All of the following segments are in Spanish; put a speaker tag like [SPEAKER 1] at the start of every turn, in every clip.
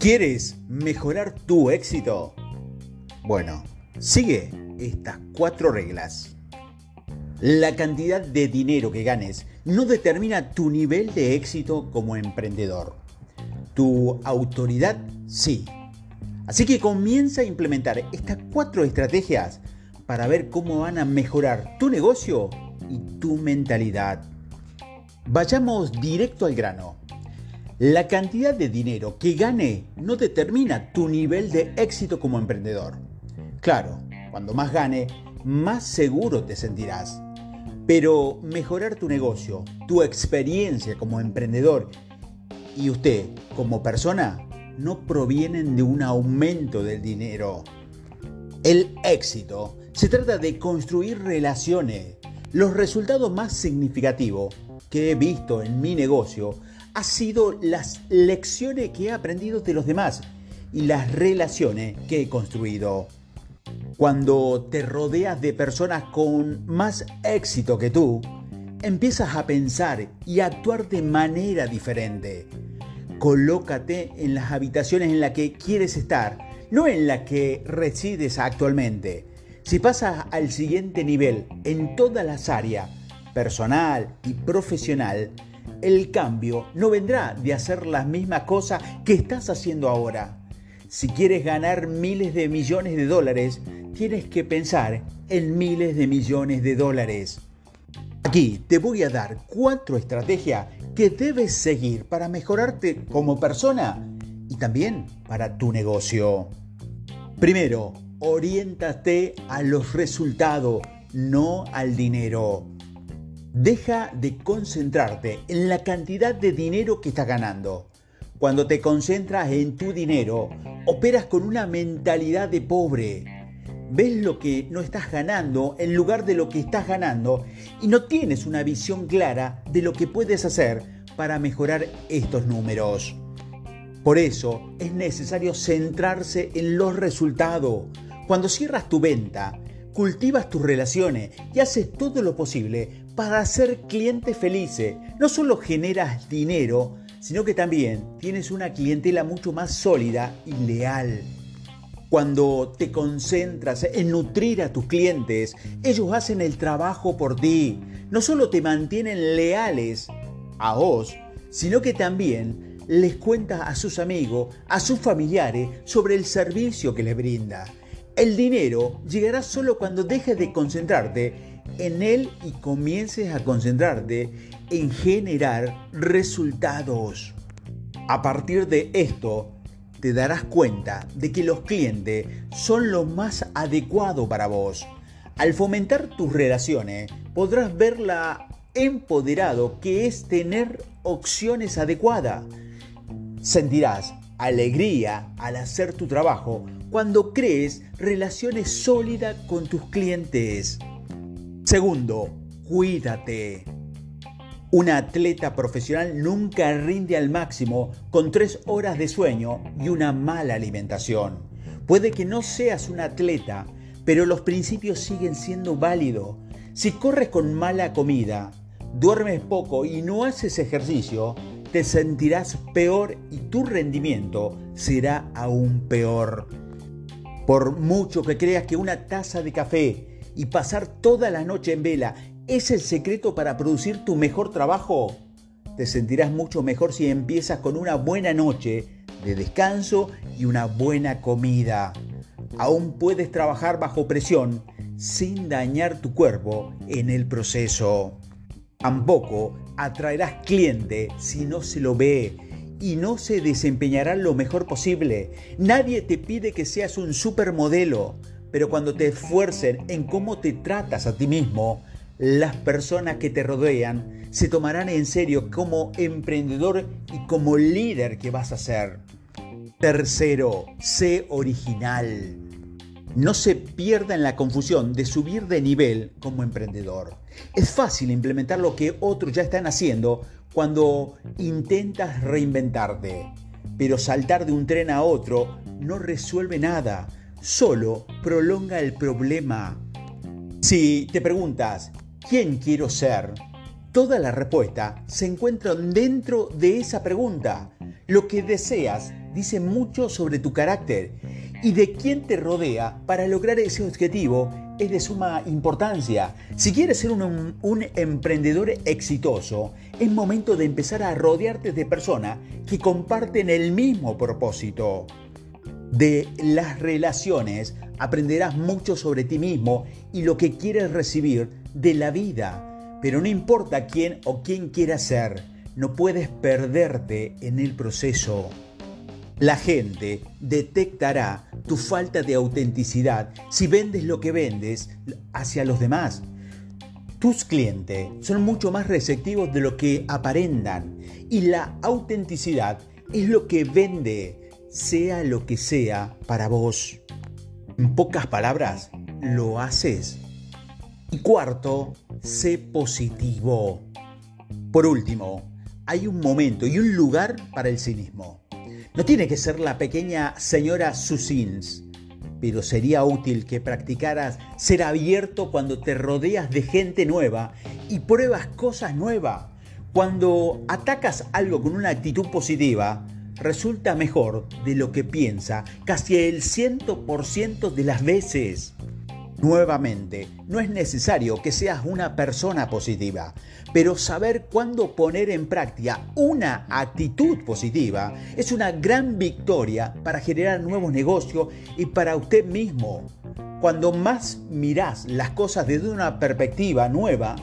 [SPEAKER 1] ¿Quieres mejorar tu éxito? Bueno, sigue estas cuatro reglas. La cantidad de dinero que ganes no determina tu nivel de éxito como emprendedor. Tu autoridad sí. Así que comienza a implementar estas cuatro estrategias para ver cómo van a mejorar tu negocio y tu mentalidad. Vayamos directo al grano. La cantidad de dinero que gane no determina tu nivel de éxito como emprendedor. Claro, cuando más gane, más seguro te sentirás. Pero mejorar tu negocio, tu experiencia como emprendedor y usted como persona no provienen de un aumento del dinero. El éxito se trata de construir relaciones. Los resultados más significativos que he visto en mi negocio ha sido las lecciones que he aprendido de los demás y las relaciones que he construido. Cuando te rodeas de personas con más éxito que tú, empiezas a pensar y actuar de manera diferente. Colócate en las habitaciones en las que quieres estar, no en la que resides actualmente. Si pasas al siguiente nivel en todas las áreas, personal y profesional, el cambio no vendrá de hacer las mismas cosas que estás haciendo ahora. Si quieres ganar miles de millones de dólares, tienes que pensar en miles de millones de dólares. Aquí te voy a dar cuatro estrategias que debes seguir para mejorarte como persona y también para tu negocio. Primero, oriéntate a los resultados, no al dinero. Deja de concentrarte en la cantidad de dinero que estás ganando. Cuando te concentras en tu dinero, operas con una mentalidad de pobre. Ves lo que no estás ganando en lugar de lo que estás ganando y no tienes una visión clara de lo que puedes hacer para mejorar estos números. Por eso es necesario centrarse en los resultados. Cuando cierras tu venta, cultivas tus relaciones y haces todo lo posible para ser cliente felices. No solo generas dinero, sino que también tienes una clientela mucho más sólida y leal. Cuando te concentras en nutrir a tus clientes, ellos hacen el trabajo por ti. No solo te mantienen leales a vos, sino que también les cuentas a sus amigos, a sus familiares sobre el servicio que les brinda. El dinero llegará solo cuando dejes de concentrarte en él y comiences a concentrarte en generar resultados. A partir de esto, te darás cuenta de que los clientes son lo más adecuado para vos. Al fomentar tus relaciones, podrás verla empoderado que es tener opciones adecuadas. Sentirás alegría al hacer tu trabajo cuando crees relaciones sólidas con tus clientes. Segundo, cuídate. Un atleta profesional nunca rinde al máximo con tres horas de sueño y una mala alimentación. Puede que no seas un atleta, pero los principios siguen siendo válidos. Si corres con mala comida, duermes poco y no haces ejercicio, te sentirás peor y tu rendimiento será aún peor. Por mucho que creas que una taza de café y pasar toda la noche en vela es el secreto para producir tu mejor trabajo? Te sentirás mucho mejor si empiezas con una buena noche de descanso y una buena comida. Aún puedes trabajar bajo presión sin dañar tu cuerpo en el proceso. Tampoco atraerás cliente si no se lo ve y no se desempeñará lo mejor posible. Nadie te pide que seas un supermodelo pero cuando te esfuercen en cómo te tratas a ti mismo, las personas que te rodean se tomarán en serio como emprendedor y como líder que vas a ser. Tercero, sé original. No se pierda en la confusión de subir de nivel como emprendedor. Es fácil implementar lo que otros ya están haciendo cuando intentas reinventarte, pero saltar de un tren a otro no resuelve nada solo prolonga el problema. Si te preguntas, ¿quién quiero ser? Toda la respuesta se encuentra dentro de esa pregunta. Lo que deseas dice mucho sobre tu carácter y de quién te rodea para lograr ese objetivo es de suma importancia. Si quieres ser un, emprendedor exitoso, es momento de empezar a rodearte de personas que comparten el mismo propósito. De las relaciones aprenderás mucho sobre ti mismo y lo que quieres recibir de la vida. Pero no importa quién o quién quieras ser, no puedes perderte en el proceso. La gente detectará tu falta de autenticidad si vendes lo que vendes hacia los demás. Tus clientes son mucho más receptivos de lo que aparentan y la autenticidad es lo que vende, sea lo que sea para vos. En pocas palabras, lo haces. Y cuarto, sé positivo. Por último, hay un momento y un lugar para el cinismo. No tiene que ser la pequeña señora Susins, pero sería útil que practicaras ser abierto cuando te rodeas de gente nueva y pruebas cosas nuevas. Cuando atacas algo con una actitud positiva, resulta mejor de lo que piensa casi el 100% de las veces. Nuevamente, no es necesario que seas una persona positiva, pero saber cuándo poner en práctica una actitud positiva es una gran victoria para generar nuevos negocios y para usted mismo. Cuando más mirás las cosas desde una perspectiva nueva,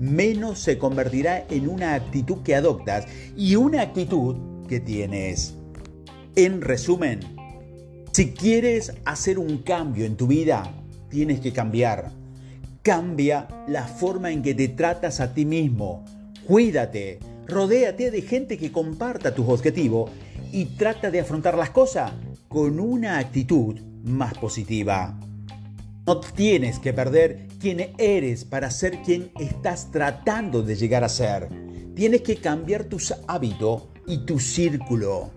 [SPEAKER 1] menos se convertirá en una actitud que adoptas y una actitud tienes. En resumen, si quieres hacer un cambio en tu vida, tienes que cambiar. Cambia la forma en que te tratas a ti mismo. Cuídate, rodéate de gente que comparta tus objetivos y trata de afrontar las cosas con una actitud más positiva. No tienes que perder quién eres para ser quien estás tratando de llegar a ser. Tienes que cambiar tus hábitos y tu círculo.